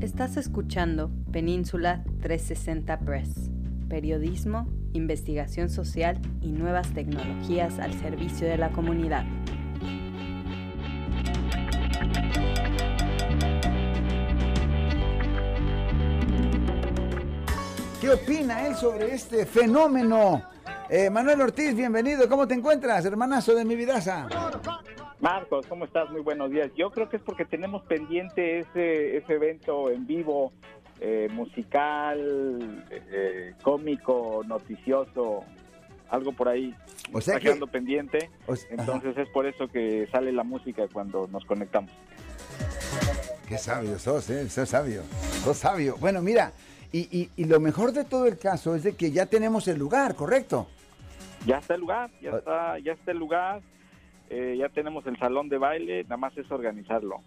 Estás escuchando Península 360 Press, periodismo, investigación social y nuevas tecnologías al servicio de la comunidad. ¿Qué opina él sobre este fenómeno? Eh, Manuel Ortiz, bienvenido. ¿Cómo te encuentras, hermanazo de mi vidaza? Marcos, ¿cómo estás? Muy buenos días. Yo creo que es porque tenemos pendiente ese, ese evento en vivo, eh, musical, eh, cómico, noticioso, algo por ahí. O sea Está que- quedando pendiente. O s- Entonces es por eso que sale la música cuando nos conectamos. Qué sabio sos, ¿eh? Sos sabio. Sos sabio. Bueno, mira, y, y- y lo mejor de todo el caso es de que ya tenemos el lugar, ¿correcto? Ya está el lugar, ya está, ya está el lugar. Eh, ya tenemos el salón de baile, nada más es organizarlo.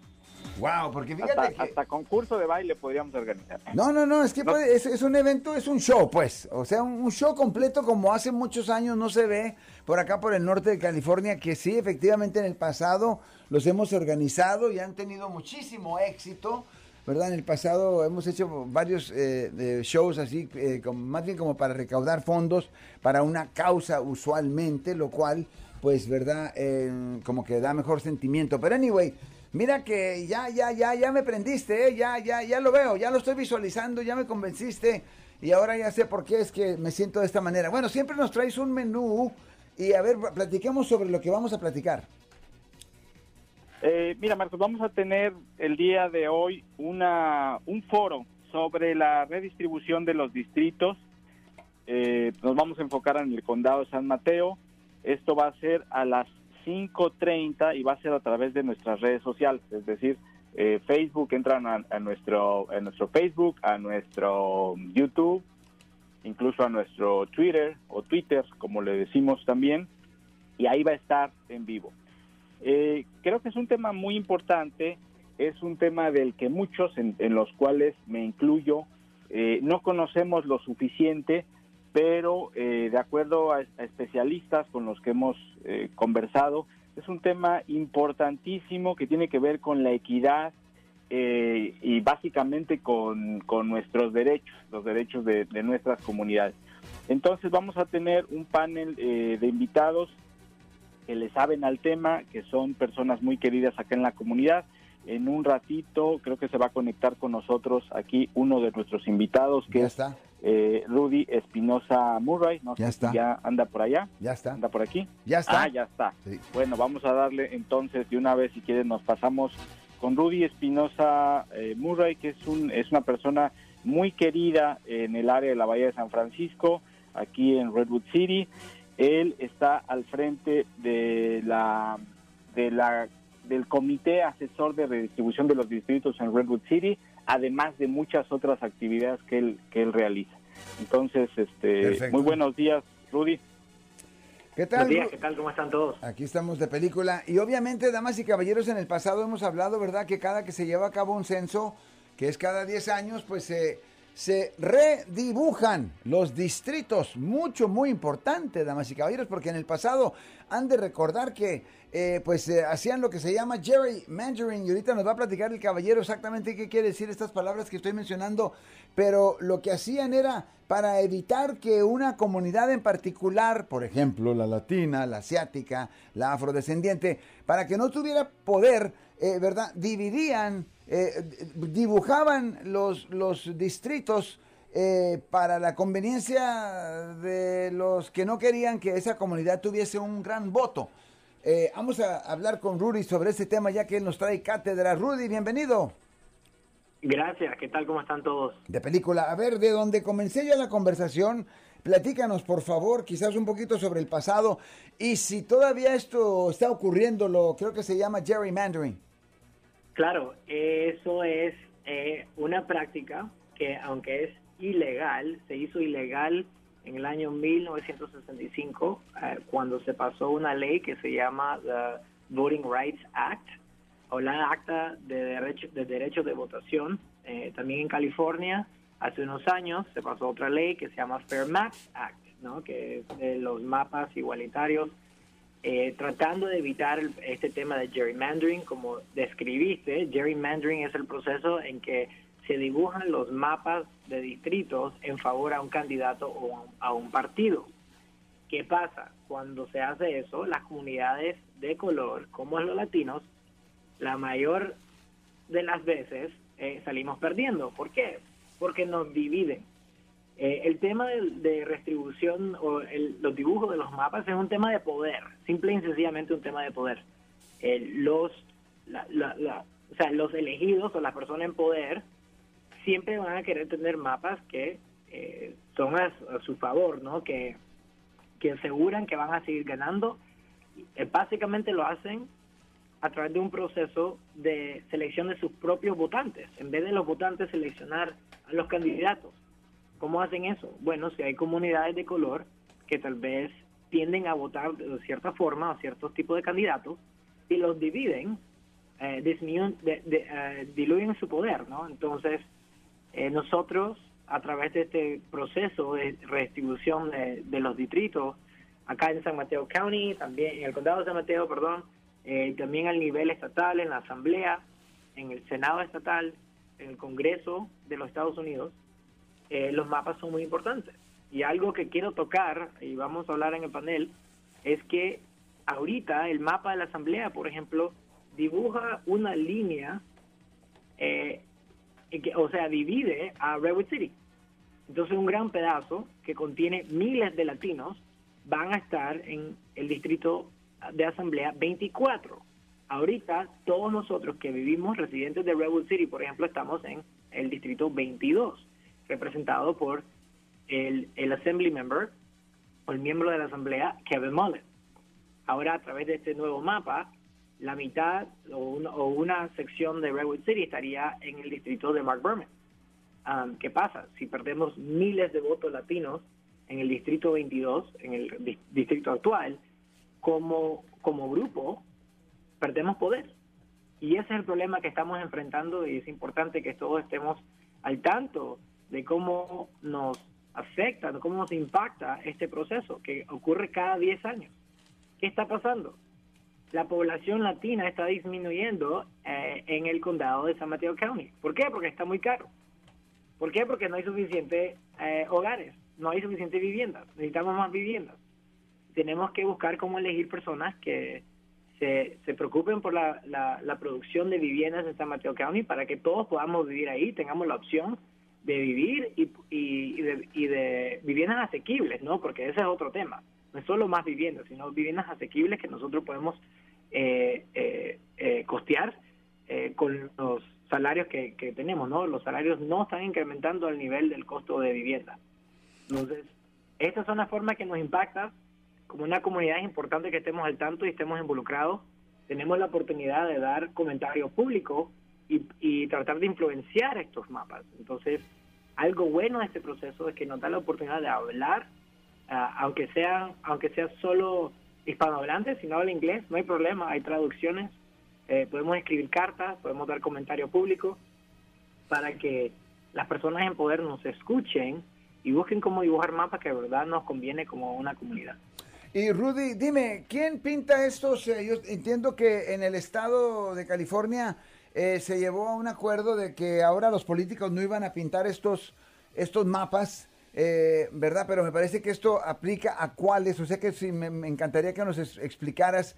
Wow, porque Hasta, fíjate que... hasta concurso de baile podríamos organizar. No, no, no, es que No. puede- es, es un evento, es un show, pues. O sea, un, un show completo como hace muchos años no se ve por acá por el norte de California, que sí, efectivamente en el pasado los hemos organizado y han tenido muchísimo éxito. ¿Verdad? En el pasado hemos hecho varios eh, de shows así, eh, como- más bien como para recaudar fondos para una causa usualmente, lo cual, pues, ¿verdad? Eh, como que da mejor sentimiento. Pero anyway, mira que ya, ya, ya, ya me prendiste, ¿eh? ya, ya, ya lo veo, ya lo estoy visualizando, ya me convenciste y ahora ya sé por qué es que me siento de esta manera. Bueno, siempre nos traes un menú y a ver, platiquemos sobre lo que vamos a platicar. Eh, mira, Marcos, vamos a tener el día de hoy una, un foro sobre la redistribución de los distritos. Eh, nos vamos a enfocar en el condado de San Mateo. Esto va a ser a las 5.30 y va a ser a través de nuestras redes sociales, es decir, eh, Facebook, entran a, nuestro, a nuestro Facebook, a nuestro YouTube, incluso a nuestro Twitter o Twitter, como le decimos también, y ahí va a estar en vivo. Eh, creo que es un tema muy importante, es un tema del que muchos, en, los cuales me incluyo, eh, no conocemos lo suficiente, pero eh, de acuerdo a, especialistas con los que hemos eh, conversado, es un tema importantísimo que tiene que ver con la equidad eh, y básicamente con, con nuestros derechos, los derechos de, de nuestras comunidades. Entonces vamos a tener un panel eh, de invitados que le saben al tema, que son personas muy queridas acá en la comunidad. En un ratito creo que se va a conectar con nosotros aquí uno de nuestros invitados, que Ya es está, eh, Rudy Espinosa Murray. No Ya sé si está. ya anda por allá, ya está, anda por aquí. ya está. Ah, ya está. Sí. Bueno, vamos a darle entonces de una vez, si quieren, nos pasamos con Rudy Espinosa eh, Murray, que es, un, es una persona muy querida en el área de la Bahía de San Francisco, aquí en Redwood City. Él está al frente de la, de la del Comité Asesor de Redistribución de los Distritos en Redwood City, además de muchas otras actividades que él, que él realiza. Entonces, este, Perfecto. muy buenos días, Rudy. ¿Qué tal? Buenos días, Ru- ¿qué tal? ¿Cómo están todos? Aquí estamos de película y obviamente, damas y caballeros, en el pasado hemos hablado, ¿verdad? Que cada que se lleva a cabo un censo, que es cada 10 años, pues se se redibujan los distritos. Mucho, muy importante, damas y caballeros, porque en el pasado han de recordar que eh, pues eh, hacían lo que se llama Jerry Mandarin y ahorita nos va a platicar el caballero exactamente qué quiere decir estas palabras que estoy mencionando, pero lo que hacían era para evitar que una comunidad en particular, por ejemplo, la latina, la asiática, la afrodescendiente, para que no tuviera poder, eh, ¿verdad? Dividían, eh, dibujaban los, los distritos eh, para la conveniencia de los que no querían que esa comunidad tuviese un gran voto. Eh, vamos a hablar con Rudy sobre este tema ya que él nos trae cátedra. Rudy, bienvenido. Gracias, ¿qué tal? ¿Cómo están todos? De película. A ver, de donde comencé yo la conversación, platícanos por favor, quizás un poquito sobre el pasado y si todavía esto está ocurriendo, lo creo que se llama gerrymandering. Claro, eso es eh, una práctica que aunque es ilegal, se hizo ilegal en el año 1965 eh, cuando se pasó una ley que se llama the Voting Rights Act o la Acta de Derecho de, derecho de Votación. Eh, también en California hace unos años se pasó otra ley que se llama Fair Maps Act, ¿no? que es de los mapas igualitarios eh, tratando de evitar este tema de gerrymandering, como describiste, gerrymandering es el proceso en que se dibujan los mapas de distritos en favor a un candidato o a un partido. ¿Qué pasa? Cuando se hace eso, las comunidades de color, como los latinos, la mayor de las veces eh, salimos perdiendo. ¿Por qué? Porque nos dividen. Eh, el tema de, redistribución o los dibujos de los mapas es un tema de poder, simple y sencillamente un tema de poder. Eh, los, o sea, los elegidos o las personas en poder siempre van a querer tener mapas que son a, su favor, ¿no? Que, que aseguran que van a seguir ganando. básicamente lo hacen a través de un proceso de selección de sus propios votantes, en vez de los votantes seleccionar a los candidatos. ¿Cómo hacen eso? Bueno, si hay comunidades de color que tal vez tienden a votar de cierta forma a ciertos tipos de candidatos y los dividen, eh, eh, diluyen su poder, ¿no? Entonces, eh, nosotros, a través de este proceso de redistribución de, de los distritos, acá en San Mateo County, también en el condado de San Mateo, perdón, eh, también al nivel estatal, en la Asamblea, en el Senado estatal, en el Congreso de los Estados Unidos, eh, los mapas son muy importantes. Y algo que quiero tocar, y vamos a hablar en el panel, es que ahorita el mapa de la Asamblea, por ejemplo, dibuja una línea, eh, que, o sea, divide a Redwood City. Entonces un gran pedazo que contiene miles de latinos van a estar en el distrito de asamblea 24. Ahorita todos nosotros que vivimos residentes de Redwood City, por ejemplo, estamos en el distrito 22, representado por el, el assembly member o el miembro de la asamblea, Kevin Mullen. Ahora, a través de este nuevo mapa, la mitad o, una sección de Redwood City estaría en el distrito de Mark Berman. Um, ¿Qué pasa? Si perdemos miles de votos latinos en el distrito 22, en el distrito actual, como, como grupo perdemos poder. Y ese es el problema que estamos enfrentando y es importante que todos estemos al tanto de cómo nos afecta, de cómo nos impacta este proceso que ocurre cada 10 años. ¿Qué está pasando? La población latina está disminuyendo eh, en el condado de San Mateo County. ¿Por qué? Porque está muy caro. ¿Por qué? Porque no hay suficientes eh, hogares, no hay suficientes viviendas. Necesitamos más viviendas tenemos que buscar cómo elegir personas que se, preocupen por la, producción de viviendas en San Mateo County para que todos podamos vivir ahí, tengamos la opción de vivir y, y, de, y de viviendas asequibles, ¿no? Porque ese es otro tema. No es solo más viviendas, sino viviendas asequibles que nosotros podemos eh, eh, eh, costear con los salarios que, que tenemos, ¿no? Los salarios no están incrementando al nivel del costo de vivienda. Entonces, estas son las formas que nos impactan como una comunidad es importante que estemos al tanto y estemos involucrados. Tenemos la oportunidad de dar comentarios públicos y, tratar de influenciar estos mapas. Entonces, algo bueno de este proceso es que nos da la oportunidad de hablar, ah, aunque sea aunque sea solo hispanohablantes, si no habla inglés, no hay problema, hay traducciones, eh, podemos escribir cartas, podemos dar comentarios públicos para que las personas en poder nos escuchen y busquen cómo dibujar mapas que de verdad nos conviene como una comunidad. Y Rudy, dime, ¿quién pinta estos? Eh, yo entiendo que en el estado de California eh, se llevó a un acuerdo de que ahora los políticos no iban a pintar estos, estos mapas, eh, ¿verdad? Pero me parece que esto aplica a cuáles, o sea que sí, me, encantaría que nos explicaras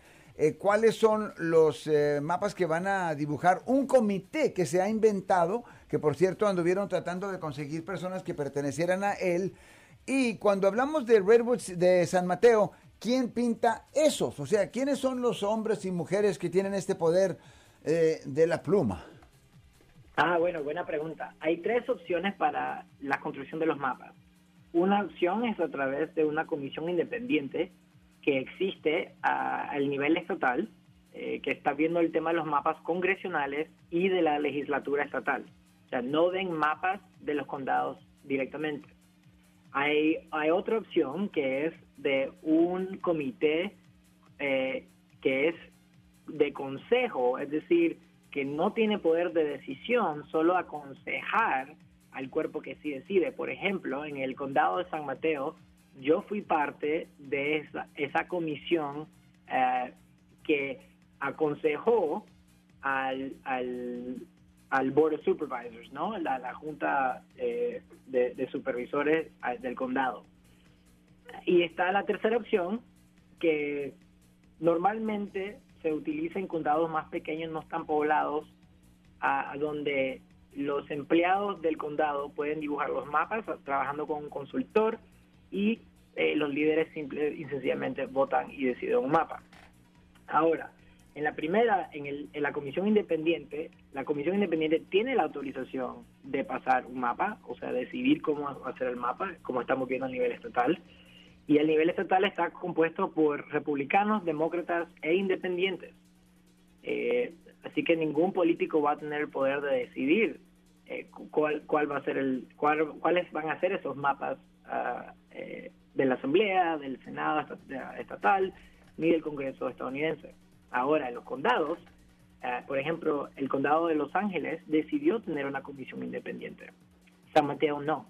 cuáles son los mapas que van a dibujar un comité que se ha inventado, que por cierto anduvieron tratando de conseguir personas que pertenecieran a él. Y cuando hablamos de Redwoods de San Mateo, ¿quién pinta esos? O sea, ¿quiénes son los hombres y mujeres que tienen este poder eh, de la pluma? Ah, bueno, buena pregunta. Hay tres opciones para la construcción de los mapas. Una opción es a través de una comisión independiente que existe al nivel estatal, eh, que está viendo el tema de los mapas congresionales y de la legislatura estatal. O sea, no den mapas de los condados directamente. Hay, otra opción que es de un comité eh, que es de consejo, es decir, que no tiene poder de decisión, solo aconsejar al cuerpo que sí decide. Por ejemplo, en el condado de San Mateo, yo fui parte de esa, esa comisión eh, que aconsejó al, al, al Board of Supervisors, ¿no? La, la junta eh, de, supervisores del condado. Y está la tercera opción, que normalmente se utiliza en condados más pequeños, no tan poblados, a, donde los empleados del condado pueden dibujar los mapas trabajando con un consultor y eh, los líderes simple y sencillamente votan y deciden un mapa. Ahora, en la primera, en, el, en la comisión independiente, la comisión independiente tiene la autorización de pasar un mapa, o sea, decidir cómo hacer el mapa, como estamos viendo a nivel estatal. Y el nivel estatal está compuesto por republicanos, demócratas e independientes. Eh, así que ningún político va a tener el poder de decidir eh, cuál, cuál va a ser el, cuáles van a ser esos mapas uh, de la Asamblea, del Senado estatal, ni del Congreso estadounidense. Ahora, en los condados, eh, por ejemplo, el condado de Los Ángeles decidió tener una comisión independiente. San Mateo no.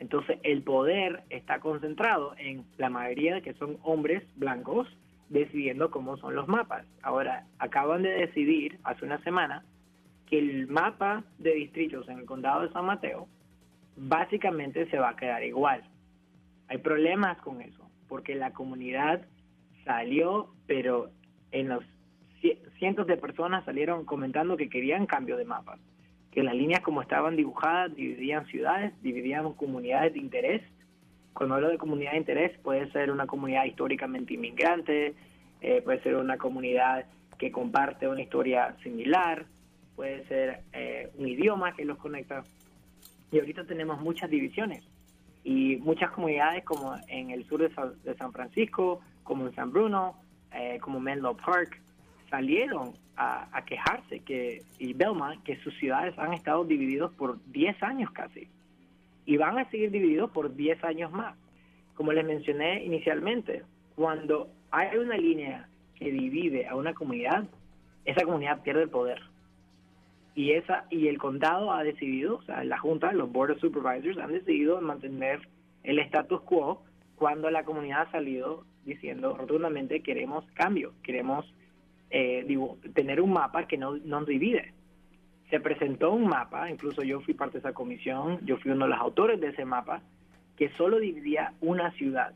Entonces, el poder está concentrado en la mayoría de que son hombres blancos decidiendo cómo son los mapas. Ahora, acaban de decidir hace una semana que el mapa de distritos en el condado de San Mateo básicamente se va a quedar igual. Hay problemas con eso, porque la comunidad salió, pero en los cientos de personas salieron comentando que querían cambio de mapas, que las líneas como estaban dibujadas dividían ciudades, dividían comunidades de interés. Cuando hablo de comunidad de interés, puede ser una comunidad históricamente inmigrante, eh, puede ser una comunidad que comparte una historia similar, puede ser eh, un idioma que los conecta. Y ahorita tenemos muchas divisiones y muchas comunidades como en el sur de San Francisco, como en San Bruno, eh, como Menlo Park, salieron a, quejarse que, y Belmont, que sus ciudades han estado divididos por 10 años casi. Y van a seguir divididos por 10 años más. Como les mencioné inicialmente, cuando hay una línea que divide a una comunidad, esa comunidad pierde el poder. Y esa y el condado ha decidido, o sea, la junta, los board of supervisors han decidido mantener el status quo cuando la comunidad ha salido diciendo rotundamente queremos cambio, queremos eh, tener un mapa que no nos divide. Se presentó un mapa, incluso yo fui parte de esa comisión, yo fui uno de los autores de ese mapa, que solo dividía una ciudad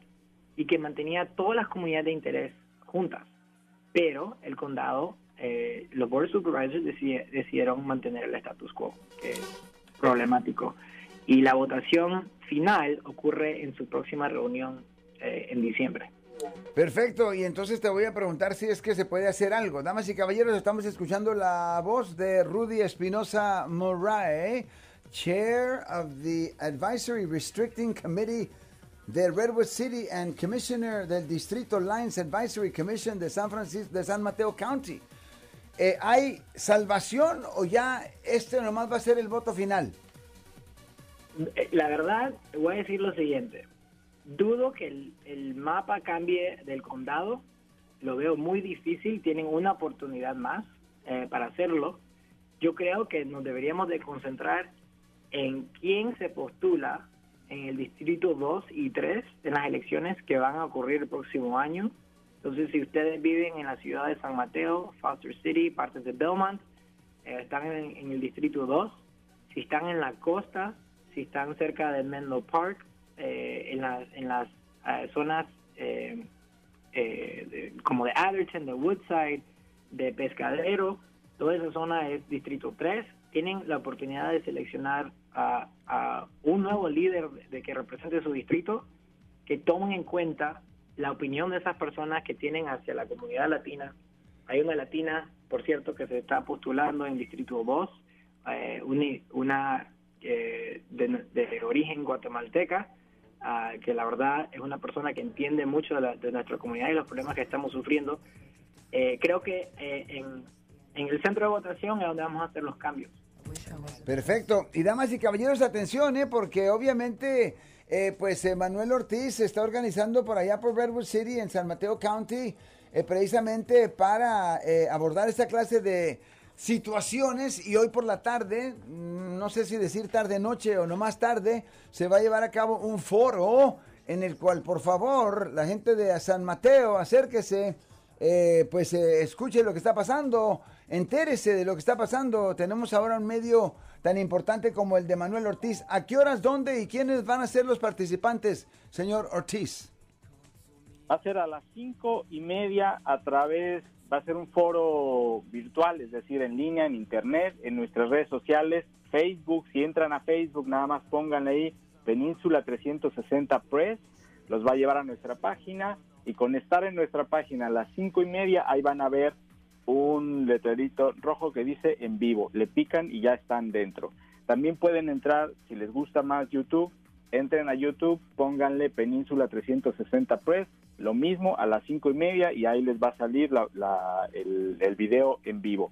y que mantenía todas las comunidades de interés juntas. Pero el condado, eh, los board supervisors decidieron mantener el status quo, que es problemático. Y la votación final ocurre en su próxima reunión eh, en diciembre. Perfecto, y entonces te voy a preguntar si es que se puede hacer algo. Damas y caballeros, estamos escuchando la voz de Rudy Espinosa Morae, Chair of the Advisory Restricting Committee de Redwood City and Commissioner del Distrito Lines Advisory Commission de San Francisco, de San Mateo County. Eh, ¿Hay salvación o ya este nomás va a ser el voto final? La verdad, voy a decir lo siguiente Dudo que el, mapa cambie del condado, lo veo muy difícil, tienen una oportunidad más eh, para hacerlo. Yo creo que nos deberíamos de concentrar en quién se postula en el distrito 2 y 3 en las elecciones que van a ocurrir el próximo año. Entonces, si ustedes viven en la ciudad de San Mateo, Foster City, partes de Belmont, eh, están en, en, el distrito 2, si están en la costa, si están cerca de Menlo Park, eh, en las, en las eh, zonas eh, como de Atherton, de Woodside, de Pescadero, toda esa zona es Distrito 3. Tienen la oportunidad de seleccionar a, un nuevo líder de que represente su distrito, que tomen en cuenta la opinión de esas personas que tienen hacia la comunidad latina. Hay una latina, por cierto, que se está postulando en Distrito 2, una, de, origen guatemalteca, que la verdad es una persona que entiende mucho de, nuestra comunidad y los problemas que estamos sufriendo. Eh, creo que eh, en, el centro de votación es donde vamos a hacer los cambios. Perfecto. Y damas y caballeros, atención, ¿eh? porque obviamente, eh, pues Manuel Ortiz se está organizando por allá por Redwood City, en San Mateo County, precisamente para abordar esta clase de situaciones y hoy por la tarde, mm, no sé si decir tarde noche o no más tarde, se va a llevar a cabo un foro en el cual por favor la gente de San Mateo acérquese, eh, pues eh, escuche lo que está pasando entérese de lo que está pasando. Tenemos ahora un medio tan importante como el de Manuel Ortiz. ¿A qué horas, dónde y quiénes van a ser los participantes, señor Ortiz? Va a ser a las cinco y media a través, va a ser un foro virtual, es decir, en línea, en internet, en nuestras redes sociales, Facebook. Si entran a Facebook, nada más pongan ahí Península 360 Press, los va a llevar a nuestra página y con estar en nuestra página a las cinco y media, ahí van a ver un letrerito rojo que dice en vivo. Le pican y ya están dentro. También pueden entrar, si les gusta más YouTube, entren a YouTube, pónganle Península 360 Press, lo mismo a las cinco y media y ahí les va a salir el, el, video en vivo.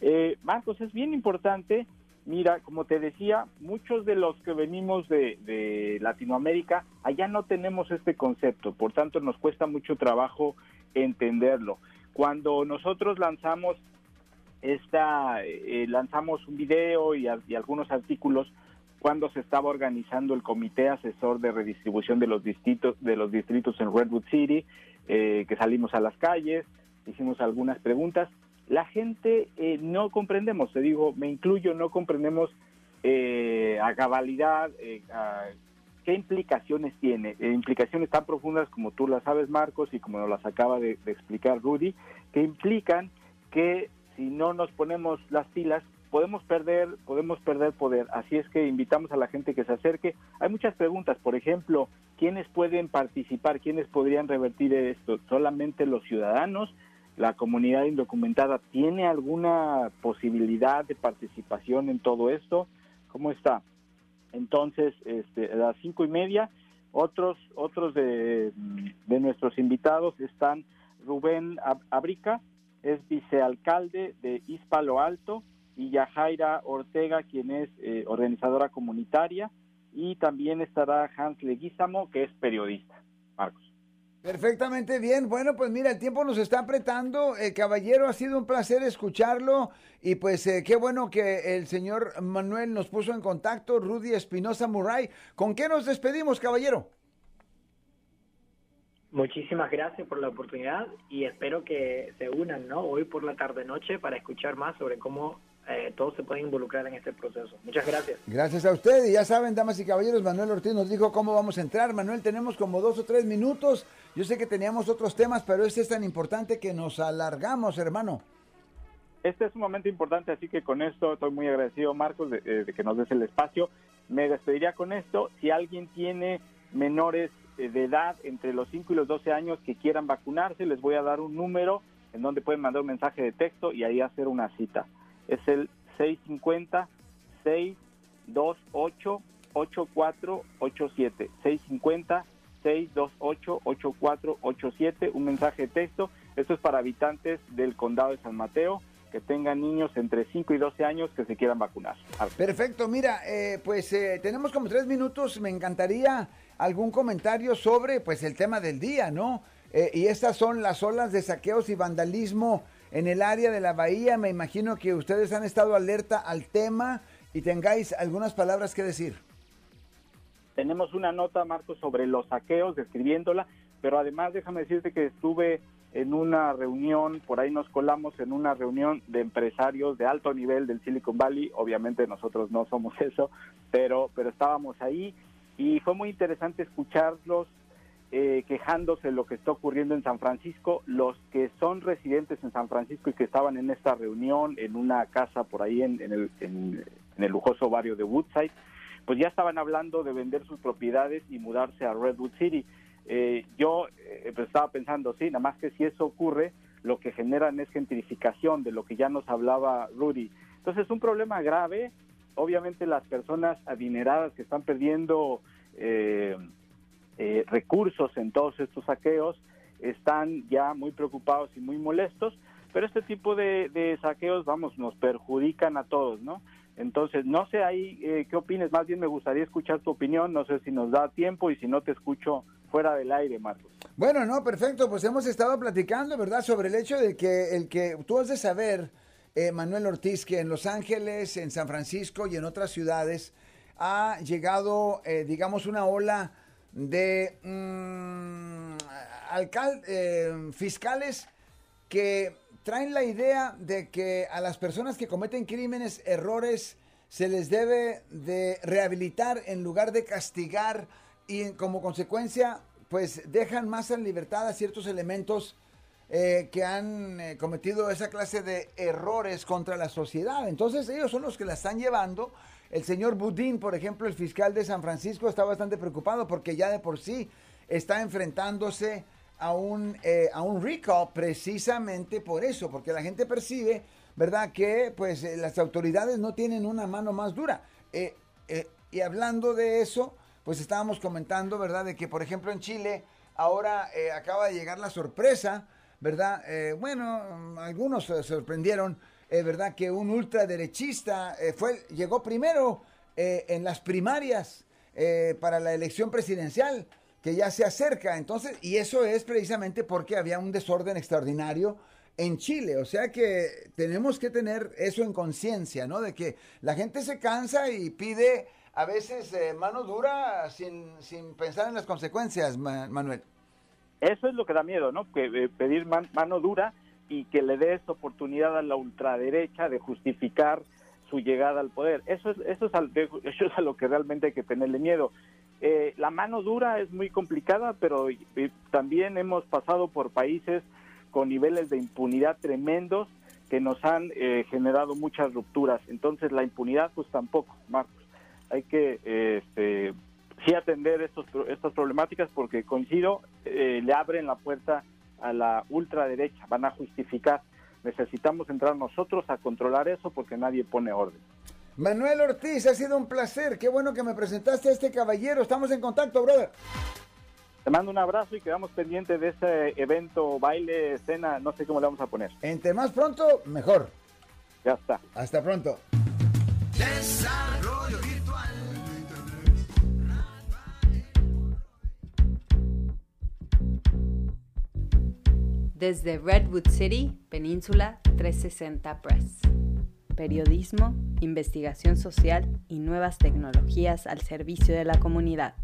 Eh, Marcos, es bien importante, mira, como te decía, muchos de los que venimos de, de Latinoamérica, allá no tenemos este concepto, por tanto nos cuesta mucho trabajo entenderlo. Cuando nosotros lanzamos esta, eh, lanzamos un video y, algunos artículos cuando se estaba organizando el comité asesor de redistribución de los distritos de los distritos en Redwood City, eh, que salimos a las calles, hicimos algunas preguntas. La gente eh, no comprendemos, te digo, me incluyo, no comprendemos a cabalidad qué implicaciones tiene, eh, implicaciones tan profundas como tú las sabes, Marcos, y como nos las acaba de, explicar Rudy, que implican que si no nos ponemos las pilas, podemos perder, podemos perder poder. Así es que invitamos a la gente que se acerque. Hay muchas preguntas, por ejemplo, ¿quiénes pueden participar? ¿Quiénes podrían revertir esto? ¿Solamente los ciudadanos? ¿La comunidad indocumentada tiene alguna posibilidad de participación en todo esto? ¿Cómo está? Entonces, este, a las cinco y media, otros, otros de, nuestros invitados están Rubén Abrica, es vicealcalde de Ispalo Alto, y Yajaira Ortega, quien es eh, organizadora comunitaria, y también estará Hans Leguizamo, que es periodista. Marcos. Perfectamente bien. Bueno, pues mira, el tiempo nos está apretando. Eh, caballero, ha sido un placer escucharlo. Y pues eh, qué bueno que el señor Manuel nos puso en contacto, Rudy Espinosa Murray. ¿Con qué nos despedimos, caballero? Muchísimas gracias por la oportunidad y espero que se unan ¿no? hoy por la tarde-noche para escuchar más sobre cómo eh, todos se pueden involucrar en este proceso. Muchas gracias. Gracias a usted. Y ya saben, damas y caballeros, Manuel Ortiz nos dijo cómo vamos a entrar. Manuel, tenemos como dos o tres minutos. Yo sé que teníamos otros temas, pero este es tan importante que nos alargamos, hermano. Este es un momento importante, así que con esto estoy muy agradecido, Marcos, de, eh, que nos des el espacio. Me despediría con esto. Si alguien tiene menores eh, de edad entre los 5 y los 12 años que quieran vacunarse, les voy a dar un número en donde pueden mandar un mensaje de texto y ahí hacer una cita es el 650 628 8487 650 628 8487 un mensaje de texto esto es para habitantes del condado de San Mateo que tengan niños entre 5 y 12 años que se quieran vacunar. Perfecto, mira, eh, pues eh, tenemos como tres minutos, me encantaría algún comentario sobre pues el tema del día, ¿no? Eh, y estas son las olas de saqueos y vandalismo en el área de la bahía. Me imagino que ustedes han estado alerta al tema y tengáis algunas palabras que decir. Tenemos una nota, Marcos, sobre los saqueos, describiéndola, pero además déjame decirte que estuve en una reunión, por ahí nos colamos en una reunión de empresarios de alto nivel del Silicon Valley, obviamente nosotros no somos eso, pero, pero estábamos ahí y fue muy interesante escucharlos eh, quejándose de lo que está ocurriendo en San Francisco. Los que son residentes en San Francisco y que estaban en esta reunión en una casa por ahí en, el, en, el lujoso barrio de Woodside, pues ya estaban hablando de vender sus propiedades y mudarse a Redwood City. Eh, yo eh, pues estaba pensando, sí, nada más que si eso ocurre, lo que generan es gentrificación, de lo que ya nos hablaba Rudy. Entonces, es un problema grave. Obviamente las personas adineradas que están perdiendo eh, eh, recursos en todos estos saqueos, están ya muy preocupados y muy molestos, pero este tipo de, saqueos, vamos, nos perjudican a todos, ¿no? Entonces, no sé ahí eh, qué opines, más bien me gustaría escuchar tu opinión, no sé si nos da tiempo y si no te escucho fuera del aire, Marcos. Bueno, no, perfecto, pues hemos estado platicando, ¿verdad?, sobre el hecho de que el que tú has de saber, eh, Manuel Ortiz, que en Los Ángeles, en San Francisco y en otras ciudades ha llegado, digamos, una ola de mm, eh, fiscales que traen la idea de que a las personas que cometen crímenes, errores, se les debe de rehabilitar en lugar de castigar y como consecuencia pues dejan más en libertad a ciertos elementos eh, que han eh, cometido esa clase de errores contra la sociedad. Entonces ellos son los que la están llevando. El señor Budín, por ejemplo, el fiscal de San Francisco, está bastante preocupado porque ya de por sí está enfrentándose a un, eh, a un recall precisamente por eso, porque la gente percibe, ¿verdad?, que pues las autoridades no tienen una mano más dura. y hablando de eso, pues estábamos comentando, ¿verdad?, de que por ejemplo en Chile ahora acaba de llegar la sorpresa ¿verdad? Eh, bueno, algunos se sorprendieron, eh, ¿verdad? Que un ultraderechista eh, fue, llegó primero en las primarias para la elección presidencial, que ya se acerca. Entonces, y eso es precisamente porque había un desorden extraordinario en Chile. O sea que tenemos que tener eso en conciencia, ¿no? De que la gente se cansa y pide a veces mano dura sin, sin pensar en las consecuencias, Manuel. Eso es lo que da miedo, ¿no? Que, eh, pedir mano dura y que le des oportunidad a la ultraderecha de justificar su llegada al poder. Eso es, eso es, eso es a lo que realmente hay que tenerle miedo. Eh, la mano dura es muy complicada, pero también hemos pasado por países con niveles de impunidad tremendos que nos han eh, generado muchas rupturas. Entonces la impunidad pues tampoco, Marcos. Hay que este, sí atender estos, estas problemáticas porque coincido, eh, le abren la puerta a la ultraderecha, van a justificar. Necesitamos entrar nosotros a controlar eso porque nadie pone orden. Manuel Ortiz, ha sido un placer. Qué bueno que me presentaste a este caballero. Estamos en contacto, brother. Te mando un abrazo y quedamos pendientes de ese evento, baile, escena, no sé cómo le vamos a poner. Entre más pronto, mejor. Ya está. Hasta pronto. Desde Redwood City, Península 360 Press. Periodismo, investigación social y nuevas tecnologías al servicio de la comunidad.